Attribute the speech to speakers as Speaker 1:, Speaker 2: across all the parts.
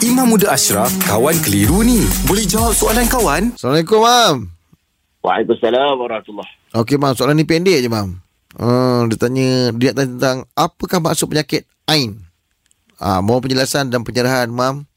Speaker 1: Imam Muda Ashraf, kawan keliru ni. Boleh jawab soalan kawan?
Speaker 2: Assalamualaikum, Mam.
Speaker 3: Waalaikumsalam warahmatullahi
Speaker 2: Okey, Mam. Soalan ni pendek je, Mam. Uh, dia tanya, dia tanya tentang apakah maksud penyakit Ain? Ah, mau penjelasan dan penyerahan, Mam.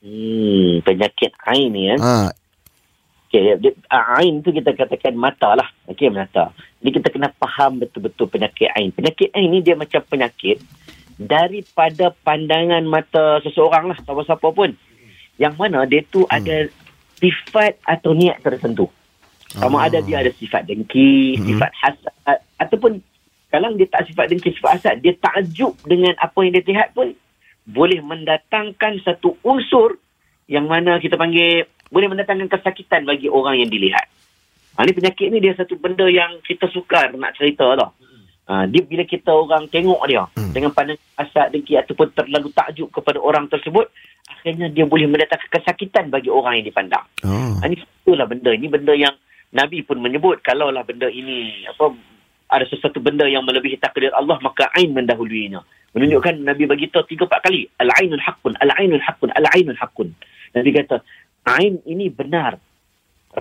Speaker 3: Hmm, penyakit ain ni ya.
Speaker 2: Ha,
Speaker 3: Okey, dia, ah, ain tu kita katakan mata lah. Okey, mata. Jadi kita kena faham betul-betul penyakit ain. Penyakit ain ni dia macam penyakit daripada pandangan mata seseorang lah, siapa-siapa pun. Yang mana dia tu hmm. ada sifat atau niat tertentu. Sama
Speaker 2: Ah.
Speaker 3: ada dia ada sifat dengki,
Speaker 2: Hmm.
Speaker 3: sifat hasad ataupun kalau dia tak sifat dengki, sifat hasad, dia takjub dengan apa yang dia lihat pun boleh mendatangkan satu unsur yang mana kita panggil boleh mendatangkan kesakitan bagi orang yang dilihat. Ha, ni penyakit ni dia satu benda yang kita sukar nak cerita tau. Ha, dia bila kita orang tengok dia
Speaker 2: Hmm.
Speaker 3: Dengan pandangan hasad dengki ataupun terlalu takjub kepada orang tersebut, akhirnya dia boleh mendatangkan kesakitan bagi orang yang dipandang.
Speaker 2: oh.
Speaker 3: Ha, ini itulah benda. Ini benda yang Nabi pun menyebut kalaulah benda ini apa ada sesuatu benda yang melebihi takdir Allah maka ain mendahuluinya. Menunjukkan Nabi bagi tahu tiga empat kali al-ainul haqqun al-ainul haqqun al-ainul haqqun. Nabi kata ain ini benar.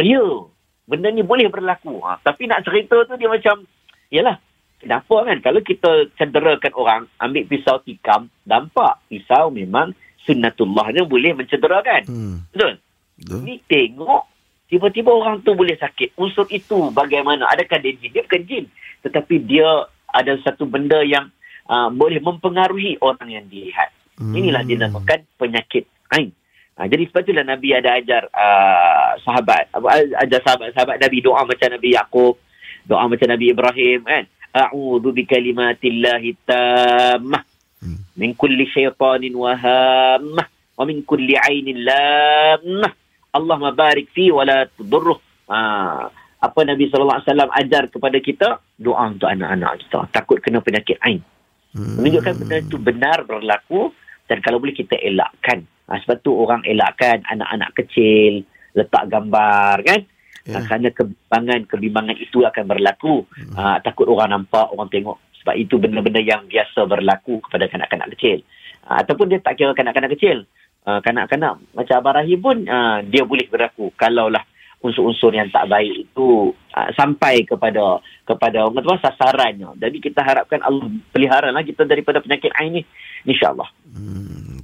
Speaker 3: Real. Benda ni boleh berlaku. Ha, tapi nak cerita tu dia macam yalah Kenapa kan? Kalau kita cederakan orang, ambil pisau tikam, nampak pisau memang sunnatullahnya boleh mencederakan.
Speaker 2: Hmm.
Speaker 3: Betul?
Speaker 2: Betul.
Speaker 3: Ni tengok tiba-tiba orang tu boleh sakit. Unsur itu bagaimana? Adakah dia jin? Dia bukan jin. Tetapi dia ada satu benda yang uh, boleh mempengaruhi orang yang dilihat.
Speaker 2: Hmm.
Speaker 3: Inilah dinamakan penyakit ain. Ha, jadi sebab itulah Nabi ada ajar uh, sahabat, ajar sahabat-sahabat Nabi doa macam Nabi Yaakob, doa macam Nabi Ibrahim kan. A'udzu bikalimatillahi tammah
Speaker 2: Hmm.
Speaker 3: min kulli syaitanin wahammah wa min kulli ainin lammah. Allah mabarik fi wa la tudurruh. Ha, apa Nabi wasallam ajar kepada kita doa untuk anak-anak kita takut kena penyakit ain.
Speaker 2: Hmm.
Speaker 3: Menunjukkan benda itu benar berlaku dan kalau boleh kita elakkan. Ha, sebab tu orang elakkan anak-anak kecil letak gambar kan.
Speaker 2: Ya.
Speaker 3: Ha, kerana kebimbangan-kebimbangan itu akan berlaku. Ha, takut orang nampak, orang tengok. Sebab itu benda-benda yang biasa berlaku kepada kanak-kanak kecil. Ha, ataupun dia tak kira kanak-kanak kecil. Ha, kanak-kanak macam Abang Rahim pun ha, dia boleh berlaku. Kalaulah unsur-unsur yang tak baik itu uh, sampai kepada kepada orang tua sasarannya. Jadi kita harapkan Allah peliharalah kita daripada penyakit ain ni insya-Allah.
Speaker 2: Hmm.